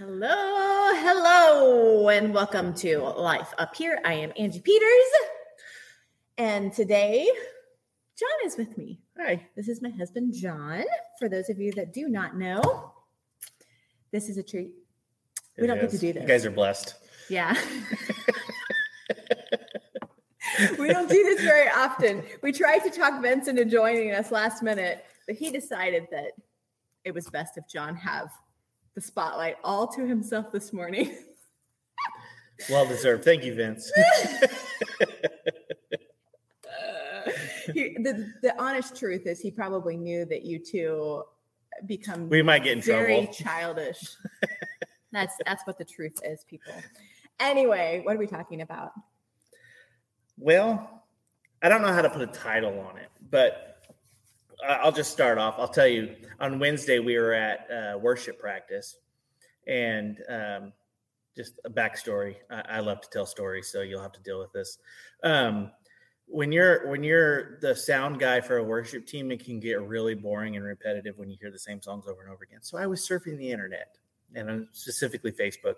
Hello, hello, and welcome to Life Up Here. I am Angie Peters, and today John is with me. Hi. This is my husband, John. For those of you that do not know, this is a treat. We It don't get to do this. You guys are blessed. Yeah. we don't do this very often. We tried to talk Vince into joining us last minute, but he decided that it was best if John have the spotlight all to himself this morning. Well deserved. Thank you, Vince. he, the, the honest truth is he probably knew that you two become we might get in very trouble. childish. that's that's what the truth is, people. Anyway, what are we talking about? Well, I don't know how to put a title on it, but I'll just start off. I'll tell you. On Wednesday, we were at uh, worship practice, and um, just a backstory. I, I love to tell stories, so you'll have to deal with this. Um, when you're when you're the sound guy for a worship team, it can get really boring and repetitive when you hear the same songs over and over again. So I was surfing the internet, and uh, specifically Facebook,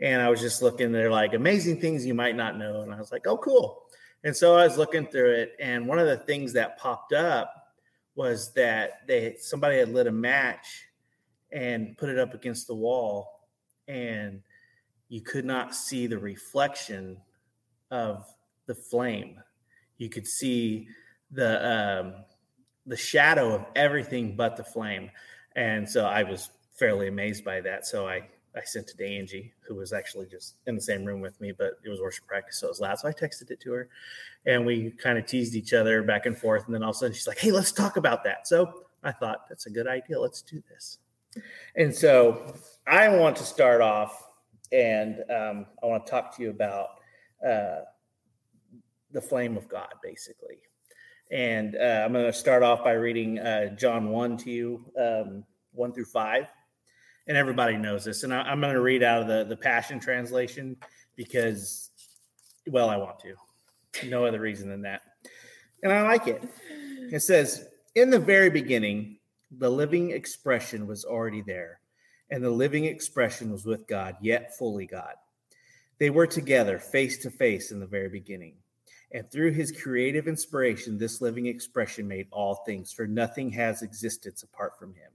and I was just looking. They're like amazing things you might not know, and I was like, oh, cool. And so I was looking through it, and one of the things that popped up was that they somebody had lit a match and put it up against the wall, and you could not see the reflection of the flame. You could see the um, the shadow of everything but the flame, and so I was fairly amazed by that. So I I sent it to Angie, who was actually just in the same room with me, but it was worship practice, so it was loud. So I texted it to her, and we kind of teased each other back and forth. And then all of a sudden, she's like, "Hey, let's talk about that." So I thought that's a good idea. Let's do this. And so I want to start off, and um, I want to talk to you about uh, the flame of God, basically. And uh, I'm going to start off by reading uh, John 1 to you, um, 1 through 5 and everybody knows this. And I, I'm going to read out of the the Passion Translation because, well, I want to. No other reason than that, and I like it. It says, "In the very beginning, the living expression was already there, and the living expression was with God, yet fully God. They were together, face to face, in the very beginning." And through his creative inspiration, this living expression made all things, for nothing has existence apart from him.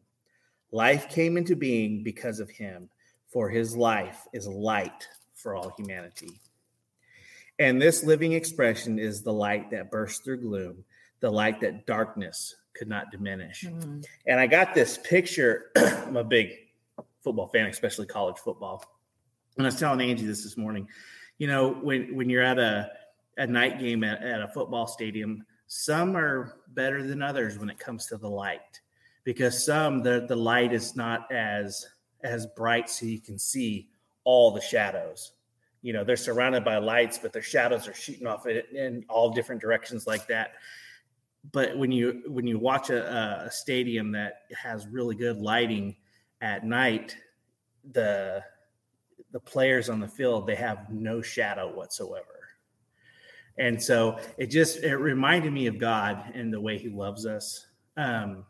Life came into being because of him, for his life is light for all humanity. And this living expression is the light that bursts through gloom, the light that darkness could not diminish. Mm-hmm. And I got this picture. I'm a big football fan, especially college football. And I was telling Angie this this morning. You know, when when you're at a a night game at, at a football stadium, some are better than others when it comes to the light because some the the light is not as as bright so you can see all the shadows. You know they're surrounded by lights but their shadows are shooting off it in all different directions like that. But when you when you watch a, a stadium that has really good lighting at night the the players on the field they have no shadow whatsoever. And so it just it reminded me of god and the way he loves us. Um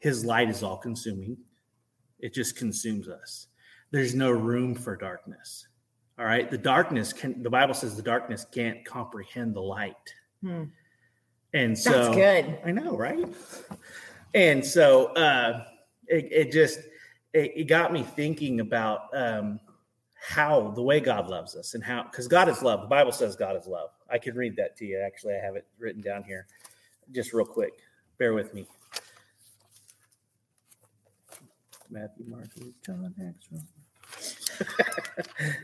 his light is all consuming. It just consumes us. There's no room for darkness. All right? The darkness can the bible says the darkness can't comprehend the light. Hmm. and so That's good. i know right? And so uh it, it just it, it got me thinking about um how the way god loves us and how because god is love. The bible says god is love. I can read that to you. Actually i have it written down here just real quick. Bear with me Matthew, Mark, Luke, John, Acts,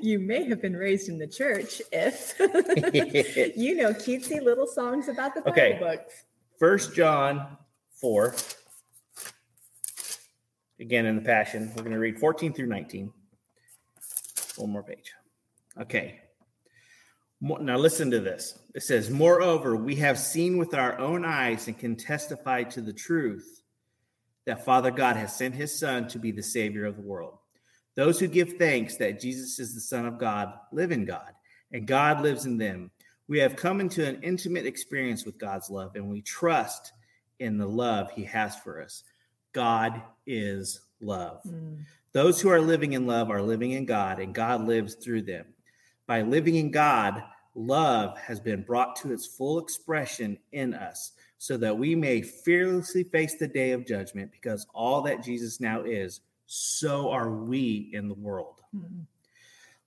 You may have been raised in the church if you know cutesy little songs about the Bible Okay. books. First John 4. Again in the Passion. We're going to read 14 through 19. One more page. Okay. Now listen to this. It says, Moreover, we have seen with our own eyes and can testify to the truth that Father God has sent his Son to be the Savior of the world. Those who give thanks that Jesus is the Son of God live in God, and God lives in them. We have come into an intimate experience with God's love, and we trust in the love he has for us. God is love. Mm. Those who are living in love are living in God, and God lives through them. By living in God, love has been brought to its full expression in us, so that we may fearlessly face the day of judgment, because all that Jesus now is, so are we in the world. Mm.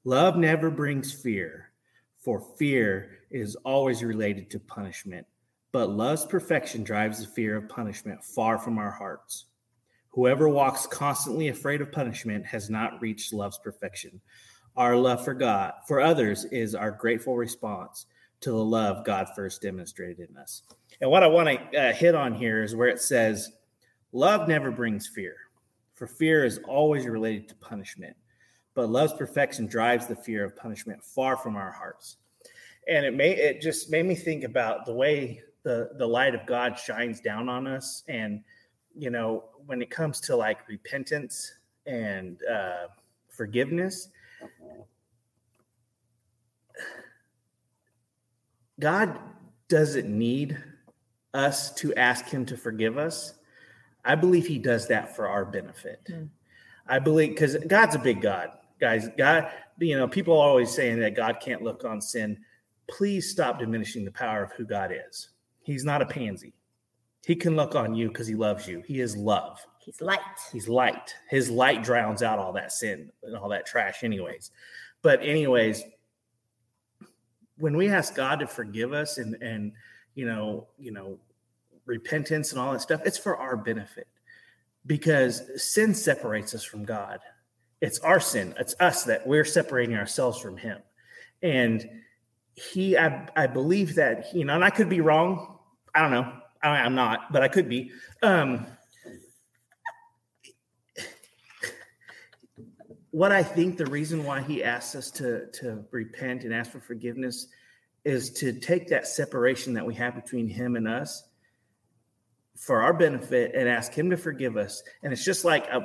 Love never brings fear, for fear is always related to punishment. But love's perfection drives the fear of punishment far from our hearts. Whoever walks constantly afraid of punishment has not reached love's perfection. Our love for God, for others, is our grateful response to the love God first demonstrated in us. And what I want to uh, hit on here is where it says, Love never brings fear, for fear is always related to punishment. But love's perfection drives the fear of punishment far from our hearts. And it may it just made me think about the way the the light of God shines down on us and you know, when it comes to like repentance and uh, forgiveness, God doesn't need us to ask Him to forgive us. I believe He does that for our benefit. Mm. I believe because God's a big God, guys. God, you know, people are always saying that God can't look on sin. Please stop diminishing the power of who God is. He's not a pansy. He can look on you because he loves you. He is love. He's light. He's light. His light drowns out all that sin and all that trash, anyways. But, anyways, when we ask God to forgive us and and you know, you know, repentance and all that stuff, it's for our benefit. Because sin separates us from God. It's our sin. It's us that we're separating ourselves from him. And he I, I believe that, you know, and I could be wrong. I don't know. I, I'm not, but I could be. Um, what I think the reason why he asks us to to repent and ask for forgiveness is to take that separation that we have between him and us for our benefit and ask him to forgive us. And it's just like uh,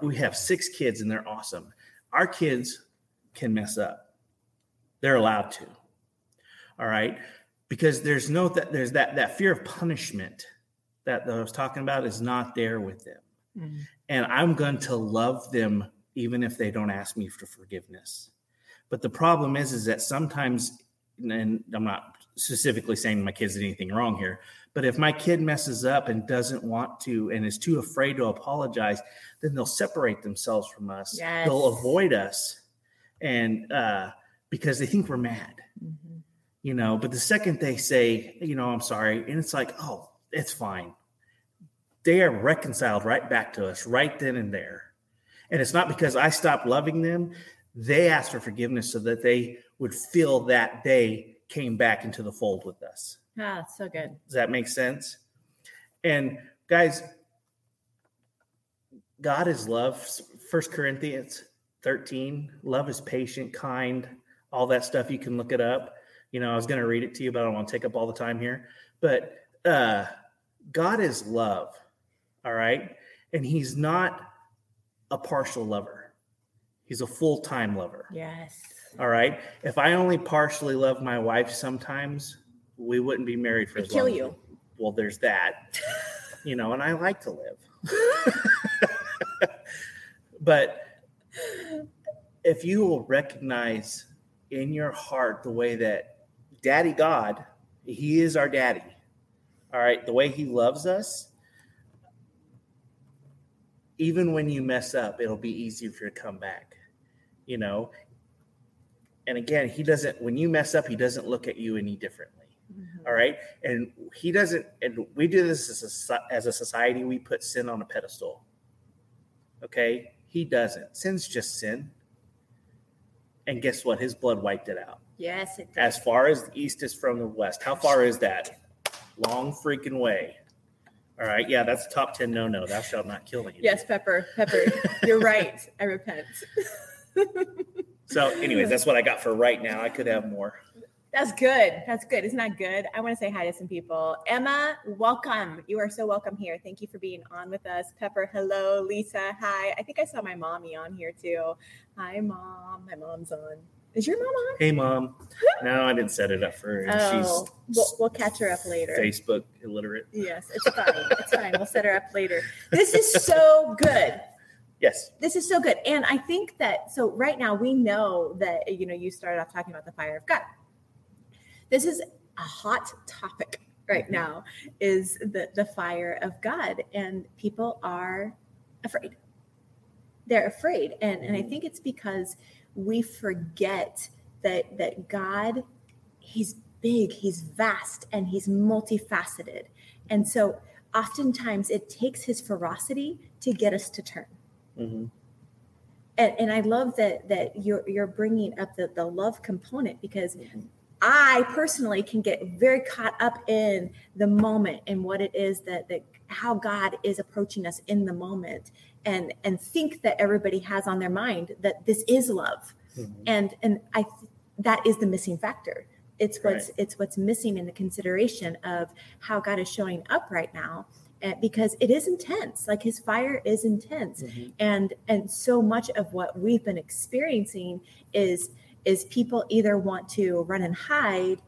we have six kids and they're awesome. Our kids can mess up. They're allowed to. All right because there's no that there's that that fear of punishment that I was talking about is not there with them. Mm. And I'm going to love them even if they don't ask me for forgiveness. But the problem is is that sometimes and I'm not specifically saying my kids did anything wrong here, but if my kid messes up and doesn't want to and is too afraid to apologize, then they'll separate themselves from us. Yes. They'll avoid us and uh because they think we're mad Mhm. you know but the second they say you know i'm sorry and it's like oh it's fine they are reconciled right back to us right then and there and it's not because i stopped loving them they asked for forgiveness so that they would feel that they came back into the fold with us. Ah, so good. does that make sense? And guys god is love. First corinthians 13 love is patient kind all that stuff you can look it up. You know i was going to read it to you but i don't want to take up all the time here. But uh god is love all right? And he's not a partial lover he's a full-time lover. Yes. all right? If i only partially love my wife sometimes we wouldn't be married for It'd as kill long as- you. well there's that you know and i like to live. But if you will recognize in your heart the way that daddy god he is our daddy all right? The way he loves us even when you mess up it'll be easier for you to come back you know and again he doesn't when you mess up he doesn't look at you any differently Mhm. all right and he doesn't and we do this as a, as a society we put sin on a pedestal okay he doesn't sin's just sin and guess what his blood wiped it out Yes. It as far as the east is from the west how far is that long freaking way all right yeah that's top 10 no no thou shalt not kill anyone Yes, Pepper. Pepper. You're right. I repent. so anyways that's what i got for right now i could have more That's good. That's good. Isn't that good? I want to say hi to some people. Emma, welcome. You are so welcome here. Thank you for being on with us. Pepper, hello. Lisa, hi. I think I saw my mommy on here too. Hi, mom. My mom's on. Is your mom on? hey mom no i didn't set it up for her Oh, we'll, we'll catch her up later. facebook illiterate Yes, it's fine. It's fine. We'll set her up later. This is so good. Yes. This is so good. And I think that so right now we know that you know you started off talking about the fire of God. This is a hot topic right mm-hmm. now is the the fire of God and people are afraid. They're afraid and and I mm-hmm. think it's because we forget that that God he's big, he's vast and he's multifaceted. And so oftentimes it takes his ferocity to get us to turn. Mm-hmm. And, and I love that that you're you're bringing up the, the love component because mm-hmm. I personally can get very caught up in the moment and what it is that that how God is approaching us in the moment and and think that everybody has on their mind that this is love. Mm-hmm. And and I that is the missing factor. It's what's right. it's what's missing in the consideration of how God is showing up right now because it is intense like his fire is intense mm-hmm. and and so much of what we've been experiencing is is people either want to run and hide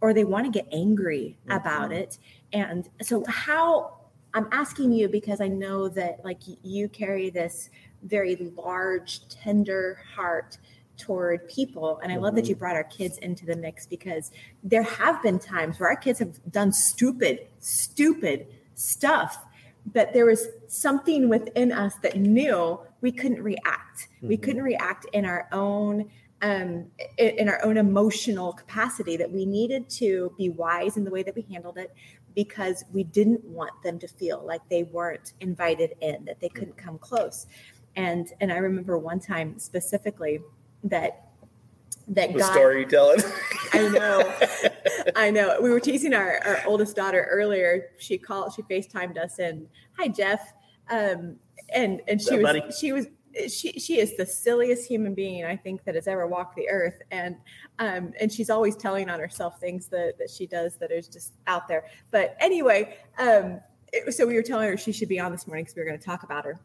or they want to get angry mm-hmm. about it and so how i'm asking you because i know that like you carry this very large tender heart toward people and i mm-hmm. love that you mm-hmm. brought our kids into the mix because there have been times where our kids have done stupid stupid stuff but there was something within us that knew we couldn't react mm-hmm. we couldn't react in our own um, in our own emotional capacity that we needed to be wise in the way that we handled it because we didn't want them to feel like they weren't invited in that they couldn't come close and and i remember one time specifically that that the God, story you telling. I know, I know. We were teasing our, our oldest daughter earlier. She called, she FaceTimed us and hi Jeff. Um, and and she was she was she she is the silliest human being I think that has ever walked the earth. And um and she's always telling on herself things that that she does that is just out there. But anyway, um it, so we were telling her she should be on this morning because we were going to talk about her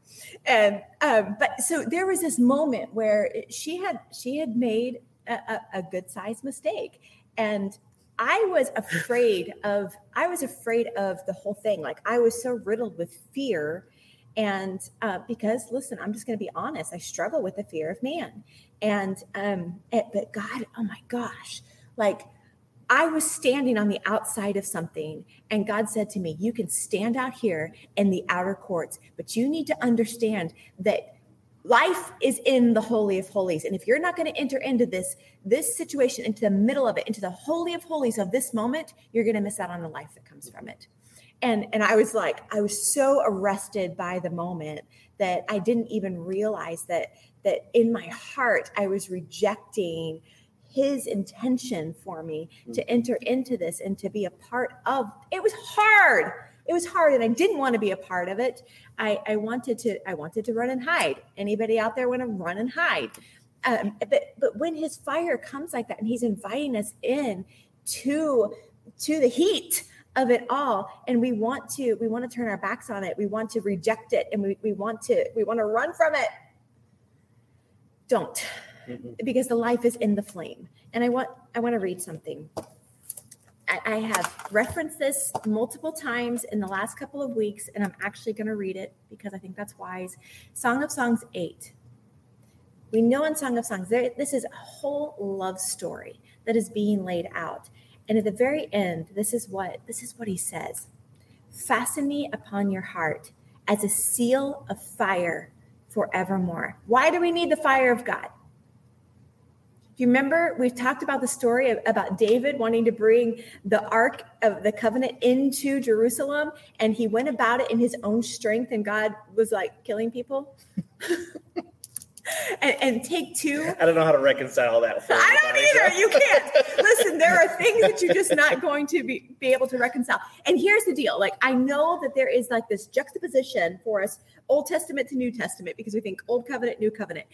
and um, but so there was this moment where she had she had made a, a, a good sized mistake and i was afraid of i was afraid of the whole thing. Like i was so riddled with fear. And uh, because listen i'm just going to be honest i struggle with the fear of man. And um it, but god oh my gosh. Like I was standing on the outside of something, and God said to me, You can stand out here in the outer courts, but you need to understand that life is in the holy of holies. And if you're not going to enter into this this situation into the middle of it into the holy of holies of this moment you're going to miss out on the life that comes from it. And and i was like i was so arrested by the moment that i didn't even realize that that in my heart i was rejecting his intention for me to mm-hmm. enter into this and to be a part of it was hard it was hard and i didn't want to be a part of it i i wanted to i wanted to run and hide anybody out there want to run and hide um, but but when his fire comes like that and he's inviting us in to to the heat of it all and we want to we want to turn our backs on it we want to reject it and we, we want to we want to run from it don't mm-hmm. because the life is in the flame. And I want I want to read something. I, have referenced this multiple times in the last couple of weeks, and I'm actually going to read it because I think that's wise. Song of Songs 8. We know in Song of Songs, there, this is a whole love story that is being laid out. And at the very end, this is what this is what he says. Fasten me upon your heart as a seal of fire forevermore. Why do we need the fire of God? You remember we've talked about the story of, about David wanting to bring the ark of the covenant into Jerusalem and he went about it in his own strength and God was like killing people? and, and, take two. I don't know how to reconcile that. I don't either. You can't. Listen, there are things that you're just not going to be, be able to reconcile. And here's the deal. Like, I know that there is like this juxtaposition for us, Old Testament to New Testament, because we think Old Covenant, New Covenant,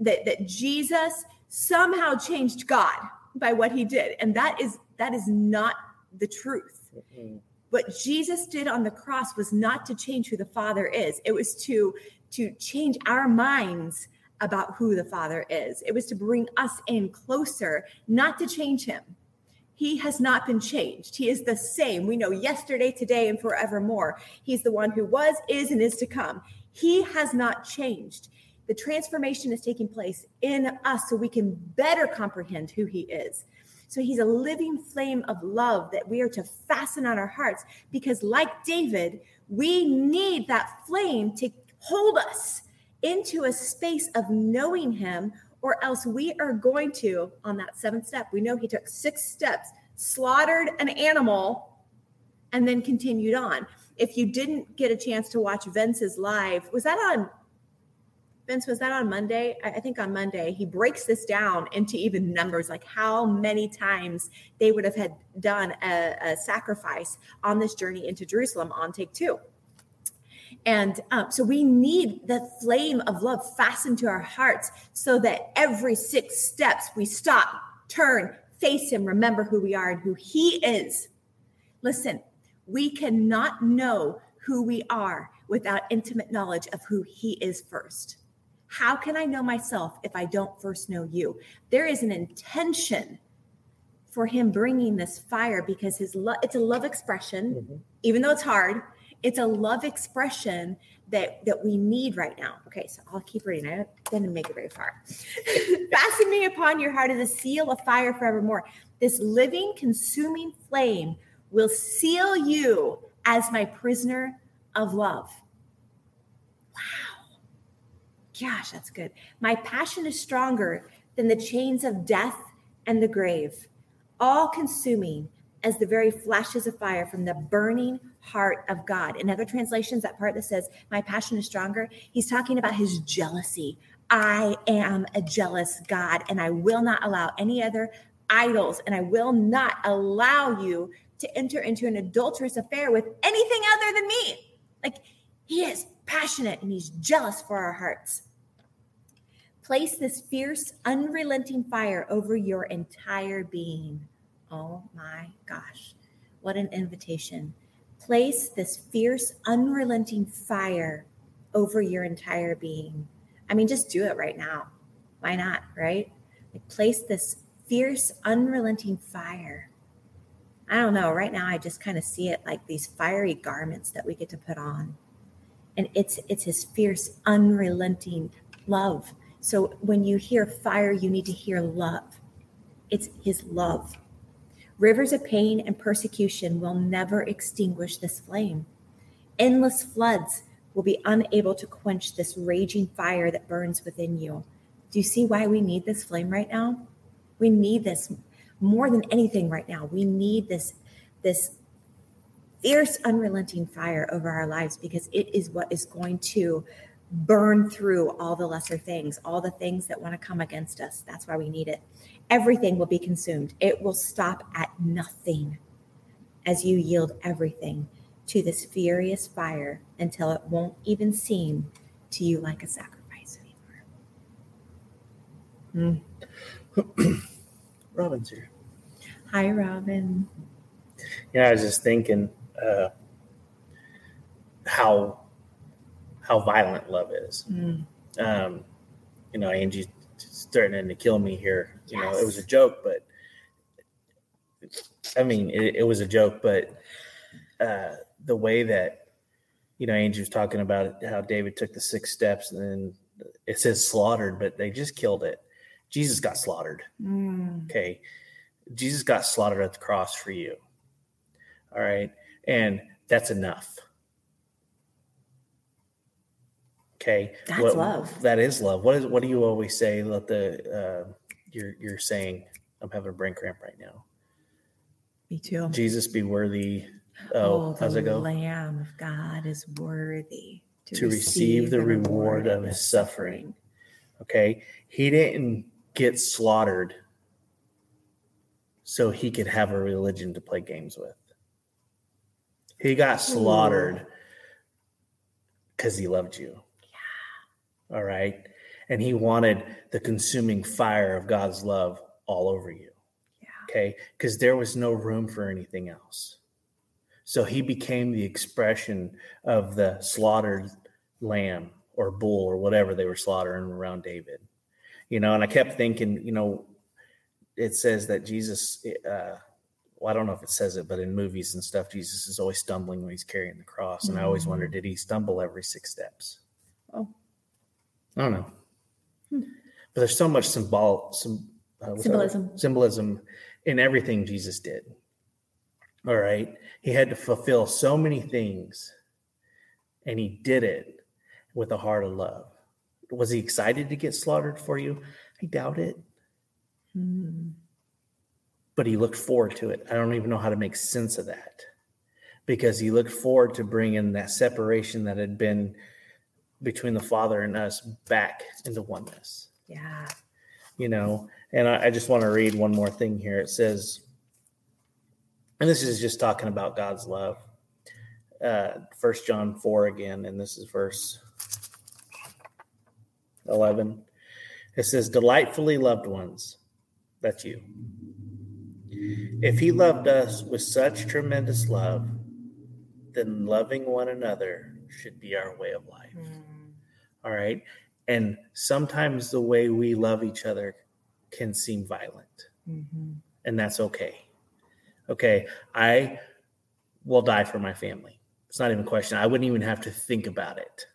that, that Jesus somehow changed God by what he did. And that is that is not the truth. Mm-hmm. What Jesus did on the cross was not to change who the Father is. It was to to change our minds about who the Father is. It was to bring us in closer, not to change him. He has not been changed. He is the same. We know yesterday, today, and forevermore. He's the one who was, is, and is to come. He has not changed. The transformation is taking place in us so we can better comprehend who He is. So He's a living flame of love that we are to fasten on our hearts because, like David, we need that flame to hold us into a space of knowing Him, or else we are going to, on that seventh step, we know He took six steps, slaughtered an animal, and then continued on. If you didn't get a chance to watch Vince's live, was that on Vince, was that on Monday? I think on Monday, he breaks this down into even numbers, like how many times they would have had done a, a sacrifice on this journey into Jerusalem on take two. And um, so we need the flame of love fastened to our hearts so that every six steps we stop, turn, face Him, remember who we are and who He is. Listen, we cannot know who we are without intimate knowledge of who He is first. How can I know myself if I don't first know you? There is an intention for him bringing this fire because his love it's a love expression mm-hmm. even though it's hard. It's a love expression that that we need right now. Okay so i'll keep reading. I didn't make it very far. Fasten me upon your heart as a seal of fire forevermore. This living consuming flame will seal you as my prisoner of love Gosh, that's good. My passion is stronger than the chains of death and the grave, all consuming as the very flashes of fire from the burning heart of God. In other translations, that part that says, My passion is stronger, he's talking about his jealousy. I am a jealous God, and I will not allow any other idols, and I will not allow you to enter into an adulterous affair with anything other than me. Like, he is passionate and he's jealous for our hearts. Place this fierce, unrelenting fire over your entire being. Oh my gosh, what an invitation. Place this fierce, unrelenting fire over your entire being. I mean, just do it right now. Why not, right? Like, place this fierce, unrelenting fire. I don't know. Right now, I just kind of see it like these fiery garments that we get to put on and it's it's his fierce unrelenting love. So when you hear fire you need to hear love. It's his love. Rivers of pain and persecution will never extinguish this flame. Endless floods will be unable to quench this raging fire that burns within you. Do you see why we need this flame right now? We need this more than anything right now. We need this this fierce, unrelenting fire over our lives because it is what is going to burn through all the lesser things, all the things that want to come against us. That's why we need it. Everything will be consumed, it will stop at nothing as you yield everything to this furious fire until it won't even seem to you like a sacrifice anymore. Mm. Robin's here. Hi, Robin. Yeah, I was just thinking uh, how how violent love is. Mm. Um, you know, Angie's threatening to kill me here. You yes. know, it was a joke, but I mean, it, it was a joke, but uh, the way that you know Angie was talking about how David took the six steps and then it says slaughtered, but they just killed it. Jesus got slaughtered. Mm. Okay. Jesus got slaughtered at the cross for you. All right and that's enough. Okay, that's what, love. That is love. What is what do you always say? Let the uh, you're you're saying I'm having a brain cramp right now. Me too. Jesus be worthy. Oh, oh how's it go? Lamb of God is worthy to, to receive, receive, the, reward, of his suffering. Okay, he didn't get slaughtered so he could have a religion to play games with. He got slaughtered because he loved you. Yeah. All right. And he wanted the consuming fire of God's love all over you. Yeah. Okay. Because there was no room for anything else. So he became the expression of the slaughtered lamb or bull or whatever they were slaughtering around David. You know, and I kept thinking, you know, it says that Jesus, uh, well, I don't know if it says it, but in movies and stuff, Jesus is always stumbling when he's carrying the cross. And mm-hmm. I always wonder, mm. did he stumble every six steps? Oh. I don't know. Hmm. But there's so much symbol, some, uh, what's that? Symbolism. symbolism in everything Jesus did. All right. He had to fulfill so many things, and he did it with a heart of love. Was he excited to get slaughtered for you? I doubt it, Hmm. But he looked forward to it. I don't even know how to make sense of that because he looked forward to bringing that separation that had been between the Father and us back into oneness. Yeah. you know and I, I just want to read one more thing here it says and this is just talking about god's love uh first john 4 again and this is verse 11 it says delightfully loved ones that's you if he loved us with such tremendous love then loving one another should be our way of life Hmm. all right. And sometimes the way we love each other can seem violent, Mhm. and that's okay. Okay. I will die for my family. It's not even a question. I wouldn't even have to think about it.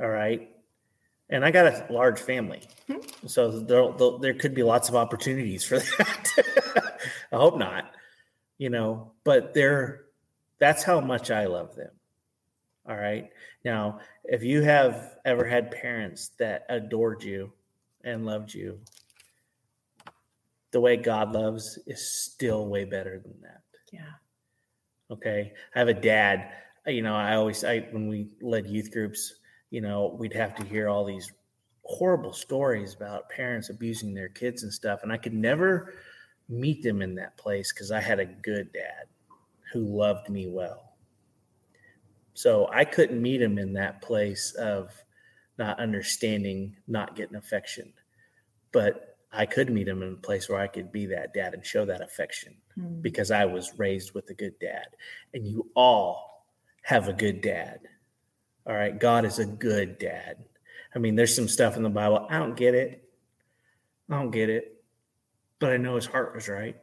All right. And I got a large family. Hmm. So there, there- there could be lots of opportunities for that. I hope not, you know, but they're, that's how much I love them. All right. Now, if you have ever had parents that adored you and loved you, the way God loves is still way better than that. Yeah. Okay. I have a dad, you know, I always, I, when we led youth groups, you know, we'd have to hear all these horrible stories about parents abusing their kids and stuff. And I could never meet them in that place because I had a good dad who loved me well. So I couldn't meet him in that place of not understanding, not getting affection. But I could meet him in a place where I could be that dad and show that affection Hmm. because I was raised with a good dad. And you all have a good dad. All right. God is a good dad. I mean, there's some stuff in the Bible. I don't get it. I don't get it. But I know his heart was right.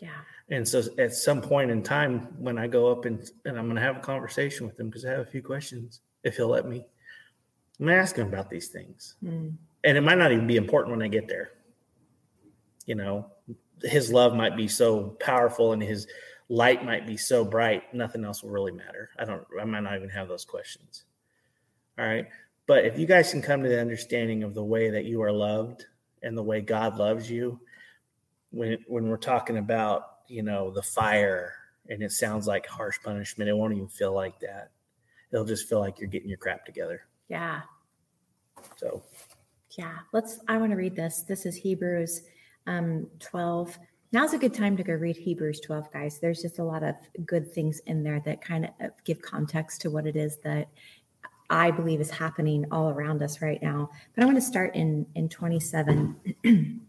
Yeah. And so at some point in time, when I go up and, and I'm going to have a conversation with him because I have a few questions, if he'll let me, I'm going to ask him about these things. Hmm. And it might not even be important when I get there. You know, his love might be so powerful and his light might be so bright, nothing else will really matter. I don't, I might not even have those questions. All right. But if you guys can come to the understanding of the way that you are loved and the way God loves you, when when we're talking about you know the fire and it sounds like harsh punishment, it won't even feel like that. It'll just feel like you're getting your crap together. Yeah. So Yeah. Let's, I want to read this. This is Hebrews um, 12. Now's a good time to go read Hebrews 12, guys. There's just a lot of good things in there that kind of give context to what it is that I believe is happening all around us right now. But I want to start in in 27.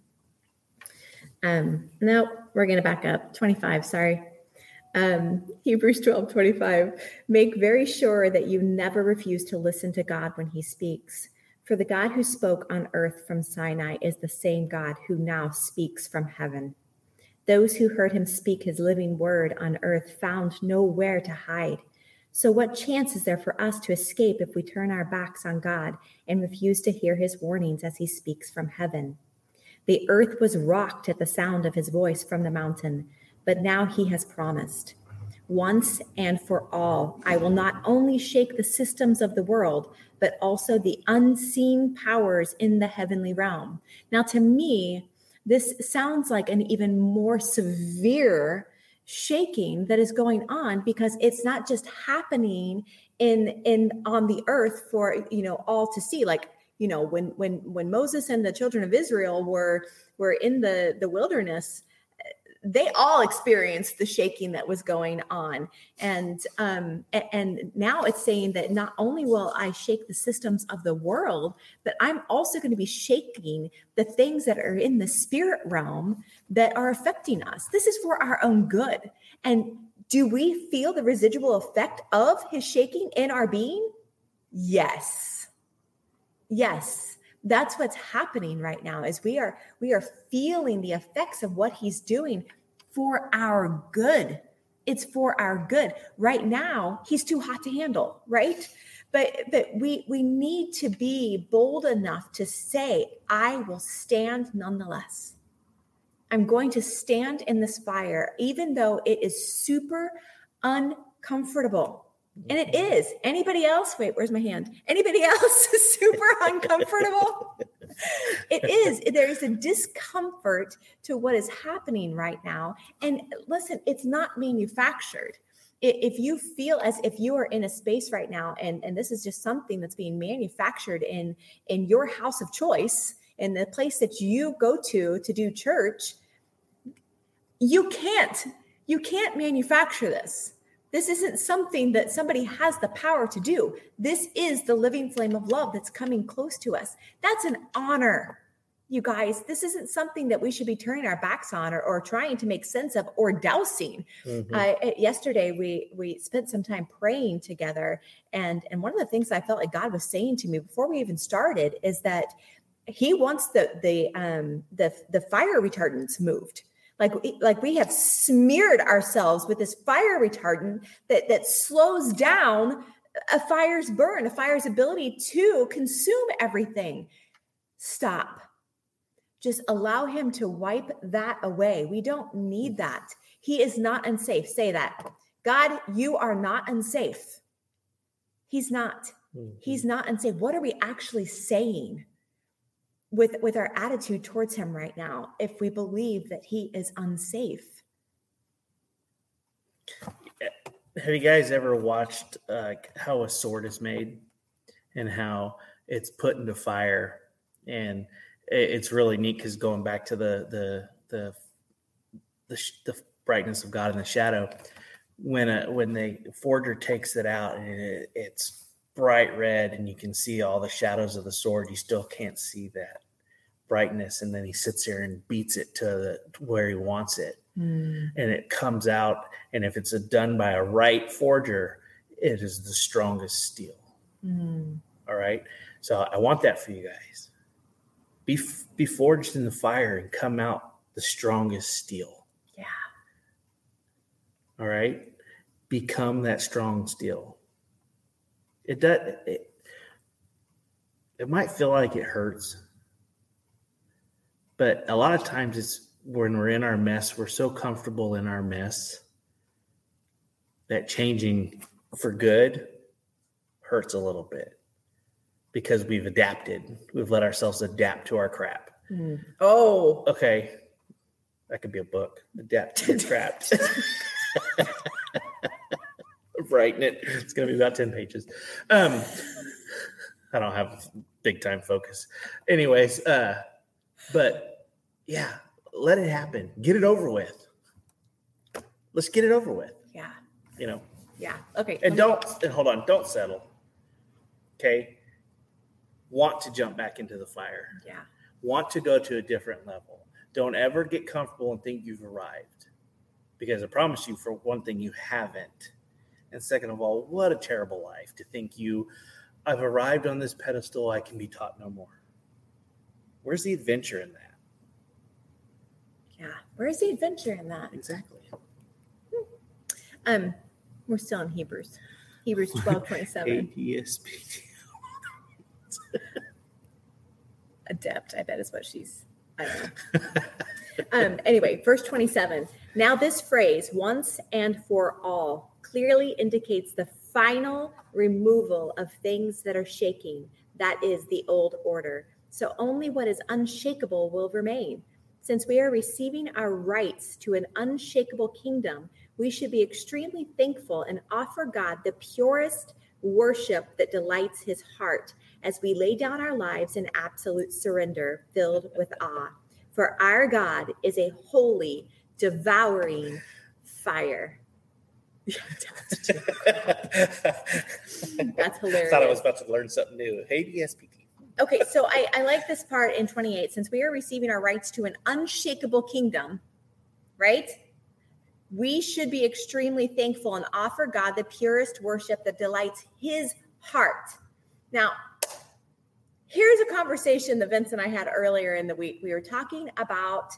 um, no, we're going to back up. 25, sorry. Um, Hebrews 12, 25. Make very sure that you never refuse to listen to God when he speaks. For the God who spoke on earth from Sinai is the same God who now speaks from heaven. Those who heard him speak his living word on earth found nowhere to hide. So, what chance is there for us to escape if we turn our backs on God and refuse to hear his warnings as he speaks from heaven? The earth was rocked at the sound of his voice from the mountain, but now he has promised. Once and for all, I will not only shake the systems of the world, but also the unseen powers in the heavenly realm. Now, to me, this sounds like an even more severe shaking that is going on because it's not just happening in in on the earth for you know all to see. Like you know when when when Moses and the children of Israel were were in the the wilderness they all experienced the shaking that was going on. And um and now it's saying that not only will i shake the systems of the world but i'm also going to be shaking the things that are in the spirit realm that are affecting us. This is for our own good. And do we feel the residual effect of his shaking in our being? Yes. Yes that's what's happening right now is we are we are feeling the effects of what he's doing for our good. It's for our good. Right now he's too hot to handle right? But but we we need to be bold enough to say i will stand nonetheless. I'm going to stand in this fire even though it is super uncomfortable and it is. Anybody else? Wait where's my hand? Anybody else super uncomfortable? It is. There is a discomfort to what is happening right now. And listen it's not manufactured. If you feel as if you are in a space right now and and this is just something that's being manufactured in in your house of choice in the place that you go to to do church you can't you can't manufacture this this isn't something that somebody has the power to do this is the living flame of love that's coming close to us that's an honor you guys, this isn't something that we should be turning our backs on or, or trying to make sense of or dousing. Mm-hmm. Uh, yesterday, we we spent some time praying together, and and one of the things I felt like God was saying to me before we even started is that He wants the the um the the fire retardants moved. Like, like we have smeared ourselves with this fire retardant that that slows down a fire's burn, a fire's ability to consume everything. Stop just allow him to wipe that away. We don't need that. He is not unsafe. Say that. God, you are not unsafe. He's not. Mm-hmm. He's not unsafe. What are we actually saying with with our attitude towards him right now if we believe that he is unsafe? Have you guys ever watched uh, how a sword is made and how it's put into fire and it's really neat because going back to the the the the, the brightness of God in the shadow, when a, when the forger takes it out and it, it's bright red and you can see all the shadows of the sword, you still can't see that brightness. And then he sits there and beats it to, the, to where he wants it, mm. and it comes out. And if it's a, done by a right forger, it is the strongest steel. Mm. All right, so I want that for you guys be be forged in the fire and come out the strongest steel. Yeah. All right. Become that strong steel. It does. It, it might feel like it hurts, but a lot of times it's when we're in our mess, we're so comfortable in our mess that changing for good hurts a little bit because we've adapted. We've let ourselves adapt to our crap. Mm. Oh, okay. That could be a book. Adapt to crap. writing it. It's going to be about 10 pages. Um, I don't have big time focus. Anyways, uh, but yeah, let it happen. Get it over with. Let's get it over with. Yeah. You know. Yeah. Okay. And don't and hold on, don't settle. Okay want to jump back into the fire. Yeah. Want to go to a different level. Don't ever get comfortable and think you've arrived. Because I promise you, for one thing, you haven't. And second of all, what a terrible life to think you, I've arrived on this pedestal, I can be taught no more. Where's the adventure in that? Yeah. Where's the adventure in that? Exactly. Um, we're still in Hebrews. Hebrews 12, 27. ADSPT. Adept, I bet is what she's. I don't know. um, anyway, verse 27. Now, this phrase, once and for all, clearly indicates the final removal of things that are shaking. That is the old order. So only what is unshakable will remain. Since we are receiving our rights to an unshakable kingdom, we should be extremely thankful and offer God the purest worship that delights his heart as we lay down our lives in absolute surrender, filled with awe. For our God is a holy, devouring fire. That's hilarious. I thought I was about to learn something new. Hey, DSPT. Okay, so I, I like this part in 28. Since we are receiving our rights to an unshakable kingdom, right? We should be extremely thankful and offer God the purest worship that delights his heart. Now, here's a conversation that Vince and I had earlier in the week. We were talking about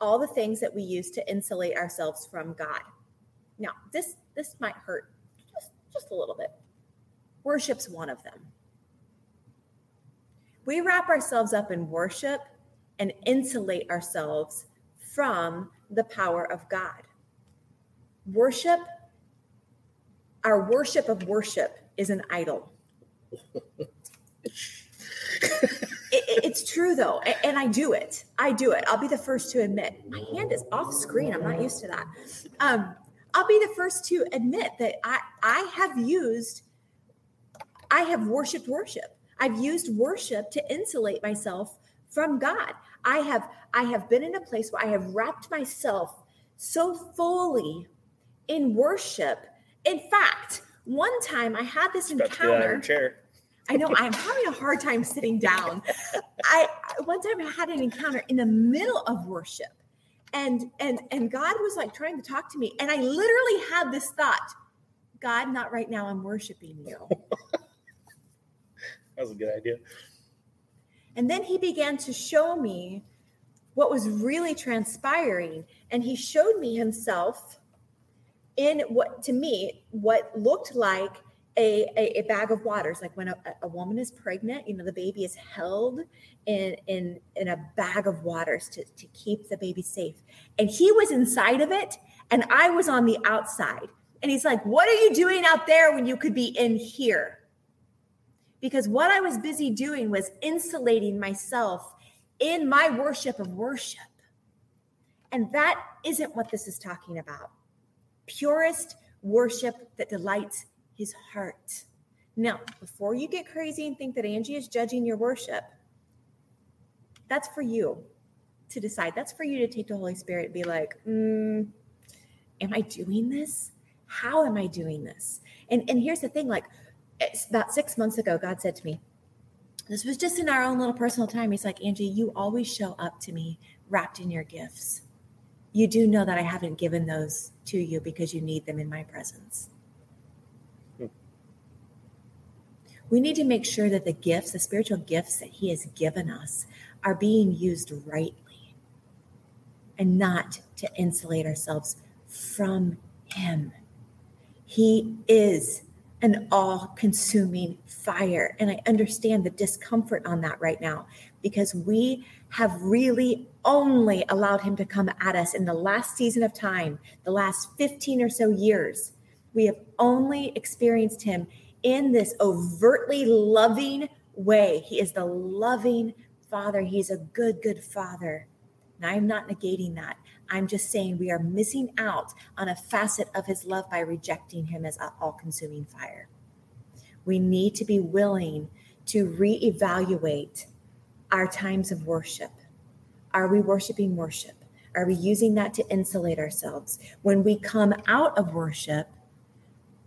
all the things that we use to insulate ourselves from God. Now, this this might hurt just just a little bit. Worship's one of them. We wrap ourselves up in worship and insulate ourselves from the power of God. Worship, our worship of worship is an idol. it, it's true though, and I do it. I do it. I'll be the first to admit. My hand is off screen. I'm not used to that. Um, I'll be the first to admit that I I have used, I have worshipped worship. I've used worship to insulate myself from God. I have I have been in a place where I have wrapped myself so fully in worship. In fact, one time I had this encounter. I know I'm having a hard time sitting down. I one time I had an encounter in the middle of worship. And and and God was like trying to talk to me and I literally had this thought, God, not right now. I'm worshiping you. was a good idea. And then he began to show me what was really transpiring and he showed me himself in what to me what looked like a, a, a, bag of waters. Like when a, a, woman is pregnant you know the baby is held in in in a bag of waters to, to keep the baby safe. And he was inside of it and i was on the outside. And he's like what are you doing out there when you could be in here because what i was busy doing was insulating myself in my worship of worship and that isn't what this is talking about purest worship that delights his heart. Now, before you get crazy and think that Angie is judging your worship, that's for you to decide. That's for you to take the Holy Spirit and be like, mm, am I doing this? How am I doing this? And and here's the thing, like about six months ago, God said to me, this was just in our own little personal time. He's like, Angie, you always show up to me wrapped in your gifts you do know that I haven't given those to you because you need them in my presence. We need to make sure that the gifts, the spiritual gifts that He has given us, are being used rightly and not to insulate ourselves from Him. He is an all consuming fire. And I understand the discomfort on that right now because we have really only allowed him to come at us in the last season of time, the last 15 or so years. We have only experienced him in this overtly loving way. He is the loving father. He's a good, good father. And I'm not negating that. I'm just saying we are missing out on a facet of his love by rejecting him as all consuming fire. We need to be willing to reevaluate our times of worship. Are we worshiping worship? Are we using that to insulate ourselves? When we come out of worship,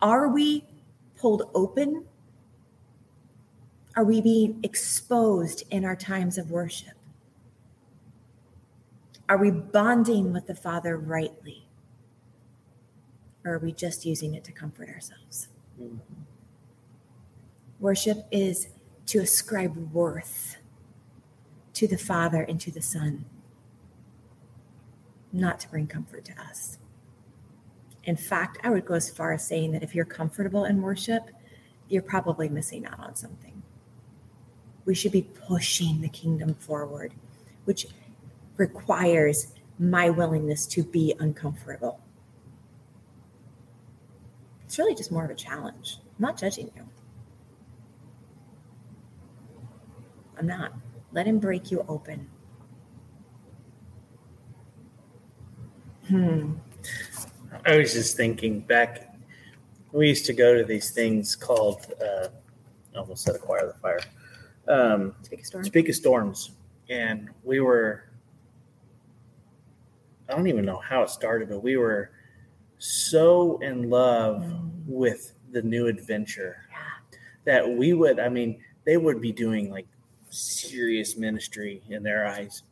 are we pulled open? Are we being exposed in our times of worship? Are we bonding with the Father rightly? Or are we just using it to comfort ourselves? Mm-hmm. Worship is to ascribe worth to the Father and to the Son, not to bring comfort to us. In fact, I would go as far as saying that if you're comfortable in worship, you're probably missing out on something. We should be pushing the kingdom forward, which requires my willingness to be uncomfortable. It's really just more of a challenge. I'm not judging you. I'm not. Let him break you open. Hmm. I was just thinking back, we used to go to these things called, uh, almost said acquire the fire. Um, Topeka Storms. Speak of storms. And we were, I don't even know how it started, but we were so in love mm. with the new adventure yeah. that we would, I mean, they would be doing like serious ministry in their eyes.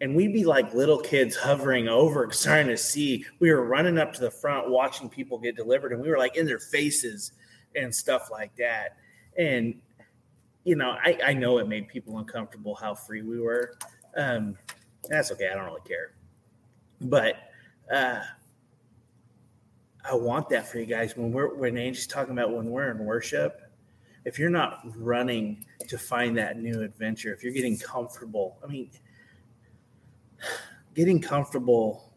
And we'd be like little kids hovering over, trying to see. We were running up to the front, watching people get delivered, and we were like in their faces and stuff like that. And, you know, I, I know it made people uncomfortable how free we were. Um, that's okay. I don't really care. But uh, I want that for you guys when we're when Angie's talking about when we're in worship if you're not running to find that new adventure, if you're getting comfortable, I mean, getting comfortable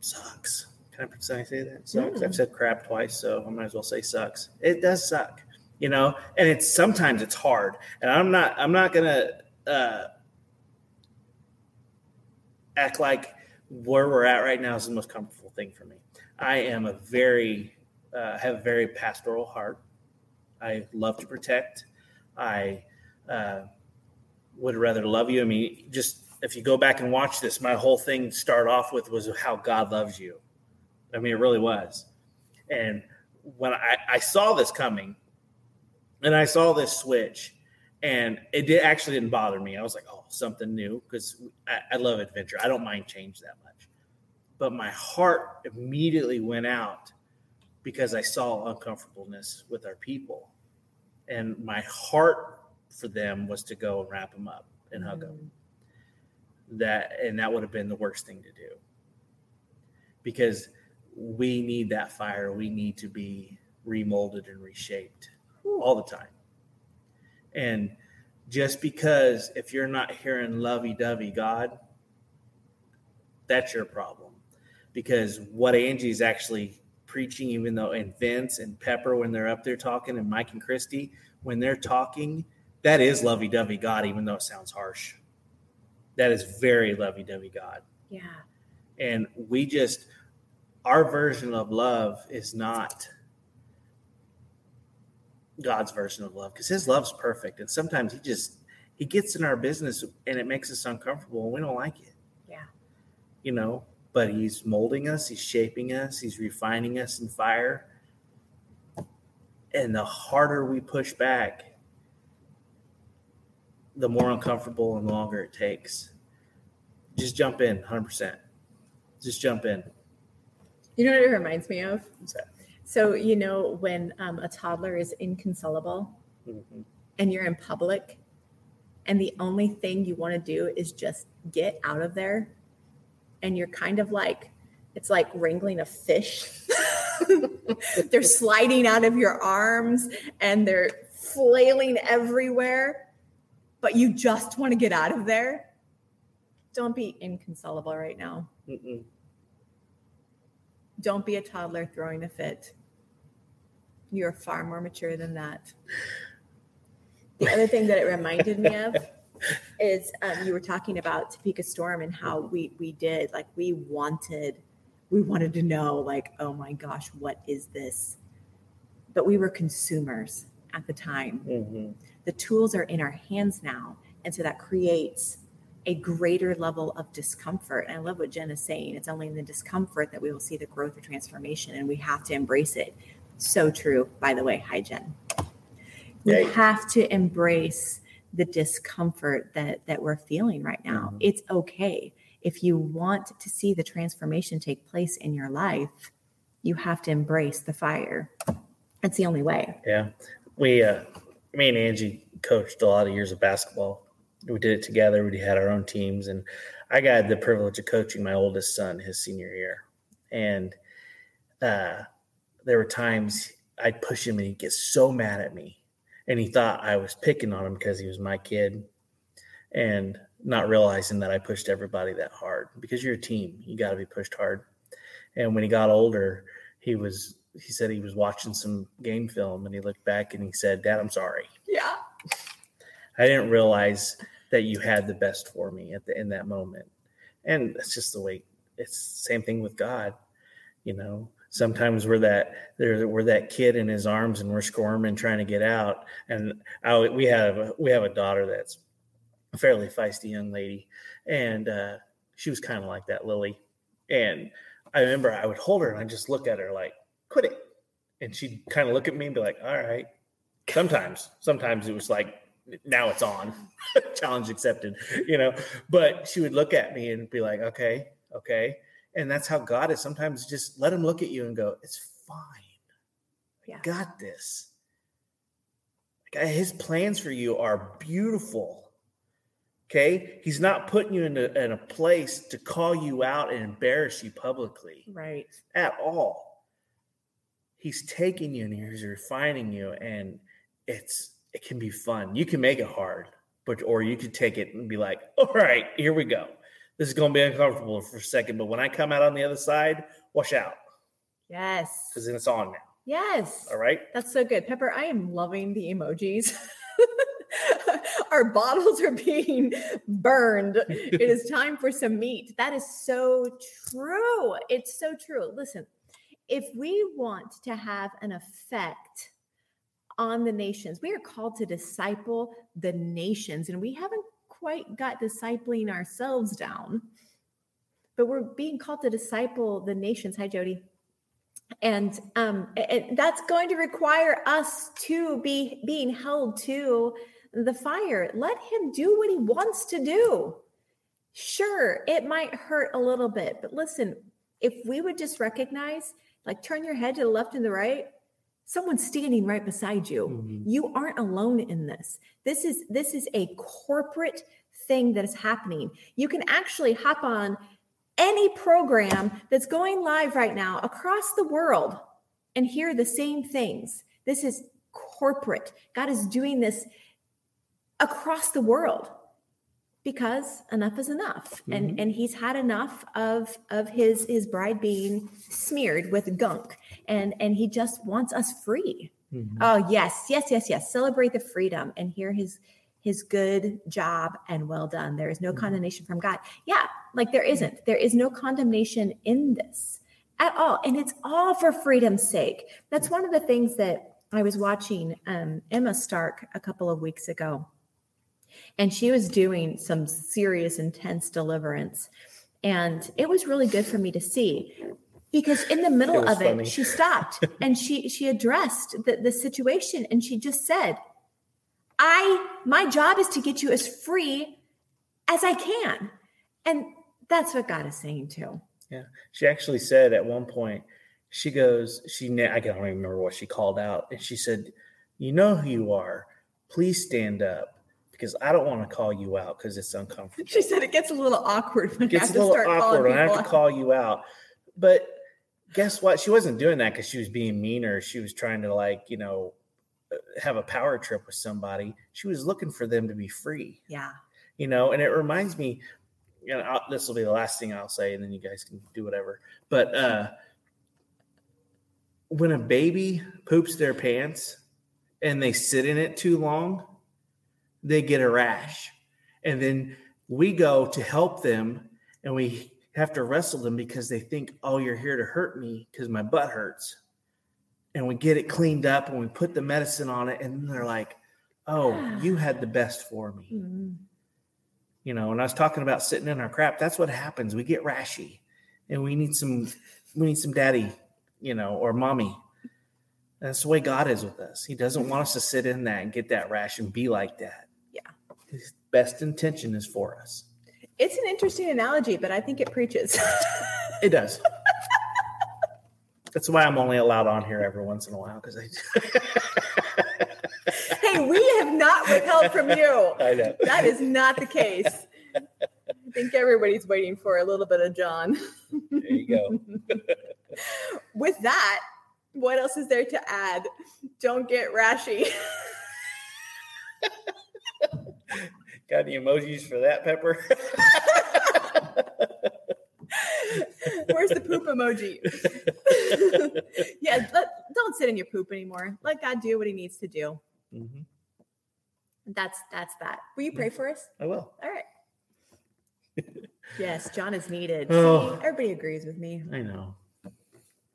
sucks. Can I say that? Sucks. Mm. I've said crap twice, so I might as well say sucks. It does suck, you know, and it's sometimes it's hard. And I'm not I'm not gonna uh, act like where we're at right now is the most comfortable thing for me. I am a very uh, have a very pastoral heart. I love to protect. I uh, would rather love you. I mean, just if you go back and watch this, my whole thing start off with was how God loves you. I mean, it really was. And when I, I saw this coming, and I saw this switch, and it did actually didn't bother me. I was like, oh, something new because I, I love adventure. I don't mind change that much. But my heart immediately went out because I saw uncomfortableness with our people. And my heart for them was to go and wrap them up and hug them. That and that would have been the worst thing to do. Because we need that fire. We need to be remolded and reshaped all the time. And just because if you're not hearing lovey dovey God, that's your problem. Because what Angie's actually preaching, even though and Vince and Pepper, when they're up there talking, and Mike and Christy, when they're talking, that is lovey dovey God, even though it sounds harsh. That is very lovey dovey God. Yeah. And we just, our version of love is not God's version of love because his love's perfect. And sometimes he just, he gets in our business and it makes us uncomfortable and we don't like it. Yeah. You know, but he's molding us, he's shaping us, he's refining us in fire. And the harder we push back, the more uncomfortable and longer it takes. Just jump in 100%. Just jump in. You know what it reminds me of? What's that? So, you know, when um, a toddler is inconsolable Mhm. and you're in public and the only thing you want to do is just get out of there and you're kind of like it's like wrangling a fish they're sliding out of your arms and they're flailing everywhere but you just want to get out of there don't be inconsolable right now Mm-mm. Don't be a toddler throwing a fit. You're far more mature than that. The other thing that it reminded me of is um, you were talking about Topeka Storm and how we we did like we wanted we wanted to know like oh my gosh what is this? But we were consumers at the time. Mhm. the tools are in our hands now and so that creates a greater level of discomfort. And i love what jen is saying. It's only in the discomfort that we will see the growth or transformation and we have to embrace it. So true by the way. Hi jen. We Yeah. have to embrace the discomfort that that we're feeling right now. Mhm. it's okay. If you want to see the transformation take place in your life you have to embrace the fire. That's the only way. Yeah. We, uh, me and Angie coached a lot of years of basketball. We did it together. We had our own teams. And I got the privilege of coaching my oldest son his senior year. And uh, there were times I'd push him and he'd get so mad at me. And he thought I was picking on him because he was my kid. And not realizing that I pushed everybody that hard because you're a team. You got to be pushed hard. And when he got older, he was he said he was watching some game film and he looked back and he said, Dad, I'm sorry. yeah I didn't realize that you had the best for me at the in that moment. And that's just the way it's same thing with God. You know, sometimes we're that there we're that kid in his arms and we're squirming trying to get out. And I, we have we have a daughter that's a fairly feisty young lady, and uh, she was kind of like that, Lily. And I remember I would hold her and I just look at her like, "Quit it," and she'd kind of look at me and be like, "All right." Sometimes, sometimes it was like, "Now it's on." challenge accepted, you know. But she would look at me and be like, okay, okay. And that's how God is. Sometimes just let him look at you and go, it's fine. Yeah. Got this. Like, His plans for you are beautiful. Okay. He's not putting you in a, in a place to call you out and embarrass you publicly right at all. he's taking you and he's refining you and it's it can be fun. You can make it hard, but or you could take it and be like, all right, here we go. This is gonna be uncomfortable for a second, but when I come out on the other side, watch out. Yes. Because then it's on now. Yes. All right. That's so good. Pepper, I am loving the emojis. Our bottles are being burned. it is time for some meat. That is so true. It's so true. Listen, if we want to have an effect on the nations, we are called to disciple the nations, and we haven't quite got discipling ourselves down, but we're being called to disciple the nations. Hi, Jody and um, that's going to require us to be being held to the fire. Let him do what he wants to do. Sure, it might hurt a little bit, but listen, if we would just recognize, like turn your head to the left and the right, someone's standing right beside you. Mm-hmm. You aren't alone in this. This is this is a corporate thing that is happening. You can actually hop on any program that's going live right now across the world and hear the same things. This is corporate. God is doing this across the world because enough is enough mm-hmm. and and he's had enough of of his his bride being smeared with gunk and and he just wants us free. Mm-hmm. oh yes yes yes yes. Celebrate the freedom and hear his his good job and well done. There is no mm-hmm. condemnation from god. Yeah like there isn't. There is no condemnation in this at all. And it's all for freedom's sake. That's one of the things that i was watching um, emma stark a couple of weeks ago. And she was doing some serious, intense deliverance. And it was really good for me to see because in the middle it of funny. it, she stopped and she she addressed the, the situation and she just said, I my job is to get you as free as I can. And that's what God is saying too. Yeah. She actually said at one point, she goes, she I can't even remember what she called out. And she said, You know who you are. Please stand up because I don't want to call you out because it's uncomfortable. She said it gets a little awkward when it gets a little awkward when I have to call you out. But guess what? She wasn't doing that because she was being meaner. She was trying to like, you know, uh, have a power trip with somebody. She was looking for them to be free. Yeah. You know, and it reminds me, you know, this will be the last thing I'll say, and then you guys can do whatever. But uh when a baby poops their pants and they sit in it too long, they get a rash. And then we go to help them and we have to wrestle them because they think, oh, you're here to hurt me because my butt hurts. And we get it cleaned up and we put the medicine on it. And they're like, oh, you had the best for me. Mm-hmm. You know, and I was talking about sitting in our crap. That's what happens. We get rashy and we need some, we need some daddy, you know, or mommy. That's the way God is with us. He doesn't want us to sit in that and get that rash and be like that Yeah. his best intention is for us. It's an interesting analogy, but I think it preaches. it does. That's why I'm only allowed on here every once in a while because I. hey, we have not withheld from you. I know that is not the case. I think everybody's waiting for a little bit of John. there you go. With that, what else is there to add? Don't get rashy. Got any emojis for that, Pepper? Where's the poop emoji? yeah, let, don't sit in your poop anymore. Let God do what He needs to do. Mm-hmm. That's that's that. Will you pray for us? I will. All right. yes, John is needed. Oh, See, everybody agrees with me. I know.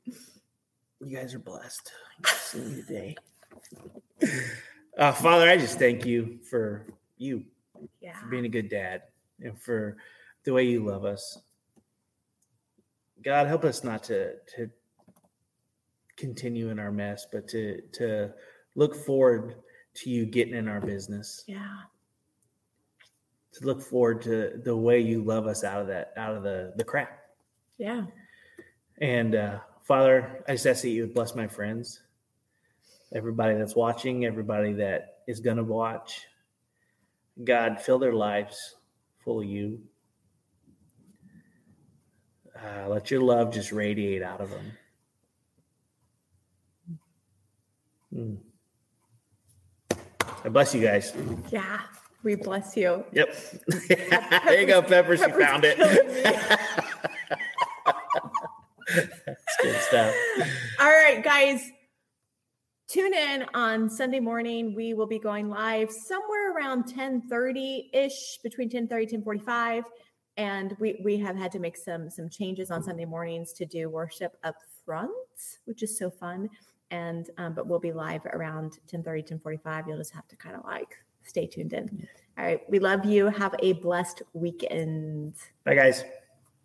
You guys are blessed. You see me today. Uh, Father, I just thank you for you, yeah. for being a good dad, and for the way you love us. God, help us not to to continue in our mess, but to to look forward to you getting in our business. Yeah. To look forward to the way you love us out of that, out of the the crap. Yeah. And uh, Father, I just ask that you would bless my friends everybody that's watching, everybody that is going to watch. God, fill their lives full of you. Uh, let your love just radiate out of them. Mm. I bless you guys. Yeah, we bless you. Yep. there you go, Peppers. You found it. That's good stuff. All right, guys. Tune in on Sunday morning. We will be going live somewhere around 10:30-ish, between 10:30 10:45. And we we have had to make some some changes on Sunday mornings to do worship up front, which is so fun. And um, but we'll be live around 10:30, 10:45. You'll just have to kind of like stay tuned in. All right. We love you. Have a blessed weekend. Bye guys.